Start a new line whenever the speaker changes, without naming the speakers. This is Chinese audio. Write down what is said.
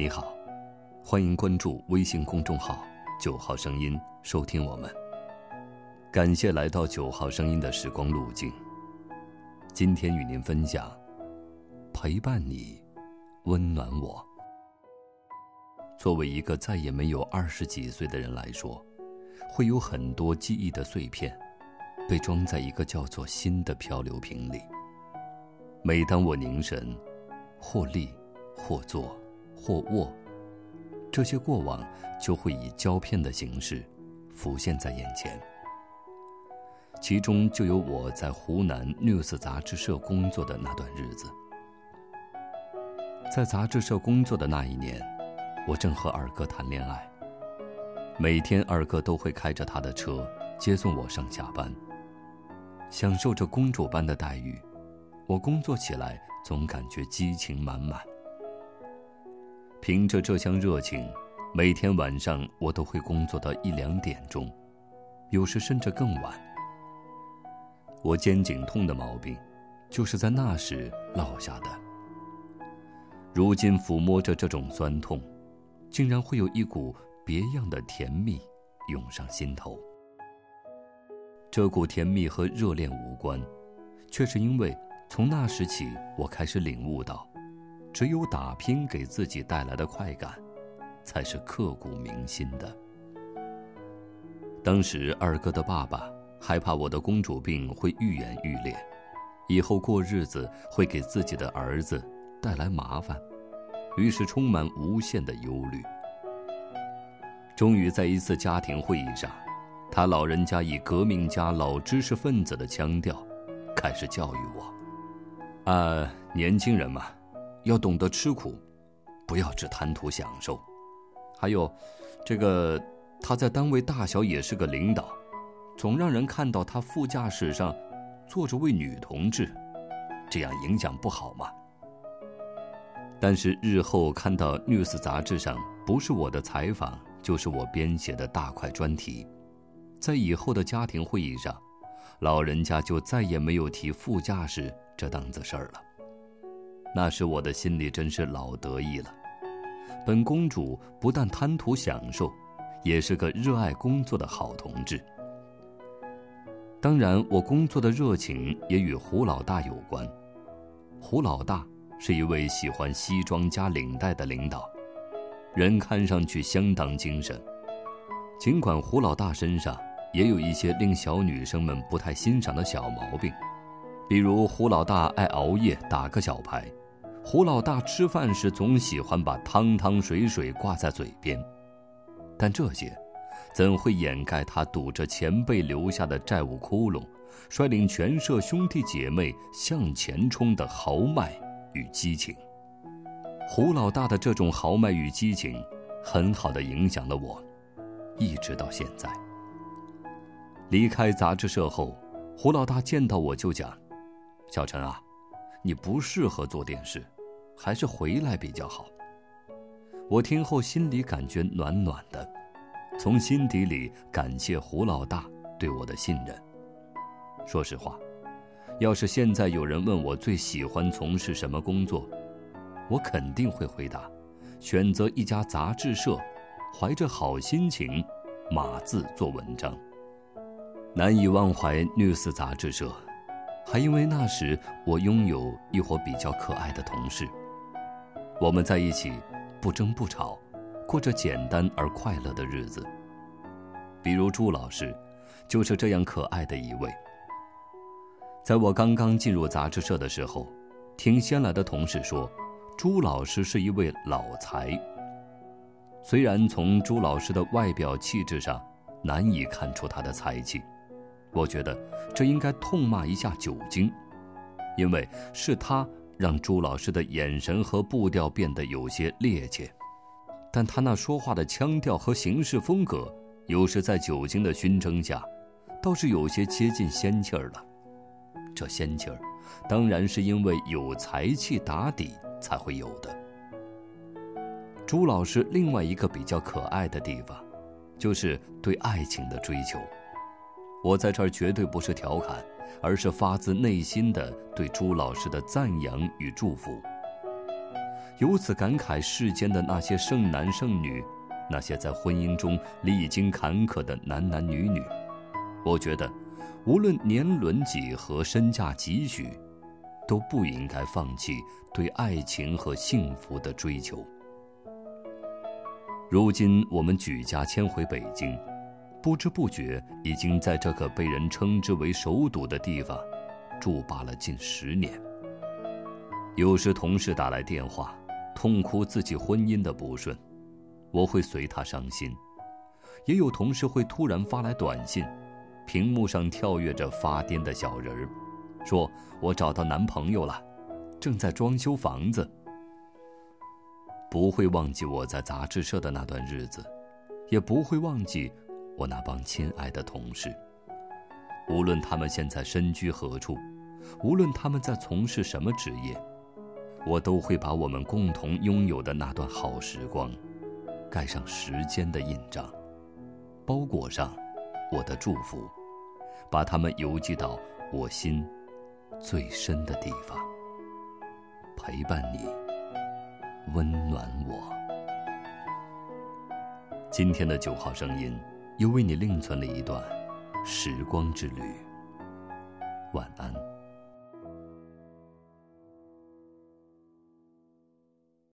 你好，欢迎关注微信公众号“九号声音”，收听我们。感谢来到九号声音的时光路径。今天与您分享，陪伴你，温暖我。作为一个再也没有二十几岁的人来说，会有很多记忆的碎片，被装在一个叫做心的漂流瓶里。每当我凝神，或立，或坐。或卧，这些过往就会以胶片的形式浮现在眼前。其中就有我在湖南 News 杂志社工作的那段日子。在杂志社工作的那一年，我正和二哥谈恋爱。每天二哥都会开着他的车接送我上下班，享受着公主般的待遇。我工作起来总感觉激情满满。凭着这项热情，每天晚上我都会工作到一两点钟，有时甚至更晚。我肩颈痛的毛病，就是在那时落下的。如今抚摸着这种酸痛，竟然会有一股别样的甜蜜涌上心头。这股甜蜜和热恋无关，却是因为从那时起，我开始领悟到。只有打拼给自己带来的快感，才是刻骨铭心的。当时二哥的爸爸害怕我的公主病会愈演愈烈，以后过日子会给自己的儿子带来麻烦，于是充满无限的忧虑。终于在一次家庭会议上，他老人家以革命家、老知识分子的腔调，开始教育我：“啊，年轻人嘛。”要懂得吃苦，不要只贪图享受。还有，这个他在单位大小也是个领导，总让人看到他副驾驶上坐着位女同志，这样影响不好嘛。但是日后看到《News》杂志上不是我的采访，就是我编写的大块专题，在以后的家庭会议上，老人家就再也没有提副驾驶这档子事儿了。那时我的心里真是老得意了。本公主不但贪图享受，也是个热爱工作的好同志。当然，我工作的热情也与胡老大有关。胡老大是一位喜欢西装加领带的领导，人看上去相当精神。尽管胡老大身上也有一些令小女生们不太欣赏的小毛病，比如胡老大爱熬夜打个小牌。胡老大吃饭时总喜欢把汤汤水水挂在嘴边，但这些，怎会掩盖他堵着前辈留下的债务窟窿，率领全社兄弟姐妹向前冲的豪迈与激情？胡老大的这种豪迈与激情，很好的影响了我，一直到现在。离开杂志社后，胡老大见到我就讲：“小陈啊，你不适合做电视。”还是回来比较好。我听后心里感觉暖暖的，从心底里感谢胡老大对我的信任。说实话，要是现在有人问我最喜欢从事什么工作，我肯定会回答：选择一家杂志社，怀着好心情，码字做文章。难以忘怀 News 杂志社，还因为那时我拥有一伙比较可爱的同事。我们在一起，不争不吵，过着简单而快乐的日子。比如朱老师，就是这样可爱的一位。在我刚刚进入杂志社的时候，听先来的同事说，朱老师是一位老才。虽然从朱老师的外表气质上难以看出他的才气，我觉得这应该痛骂一下酒精，因为是他。让朱老师的眼神和步调变得有些趔趄，但他那说话的腔调和行事风格，有时在酒精的熏蒸下，倒是有些接近仙气儿了。这仙气儿，当然是因为有才气打底才会有的。朱老师另外一个比较可爱的地方，就是对爱情的追求。我在这儿绝对不是调侃。而是发自内心的对朱老师的赞扬与祝福。由此感慨世间的那些剩男剩女，那些在婚姻中历经坎坷的男男女女。我觉得，无论年轮几何、身价几许，都不应该放弃对爱情和幸福的追求。如今我们举家迁回北京，不知不觉已经在这个被人称之为首堵的地方住罢了近十年。有时同事打来电话。痛哭自己婚姻的不顺，我会随他伤心；也有同事会突然发来短信，屏幕上跳跃着发癫的小人儿，说我找到男朋友了，正在装修房子。不会忘记我在杂志社的那段日子，也不会忘记我那帮亲爱的同事。无论他们现在身居何处，无论他们在从事什么职业。我都会把我们共同拥有的那段好时光，盖上时间的印章，包裹上我的祝福，把它们邮寄到我心最深的地方，陪伴你，温暖我。今天的九号声音，又为你另存了一段时光之旅。晚安。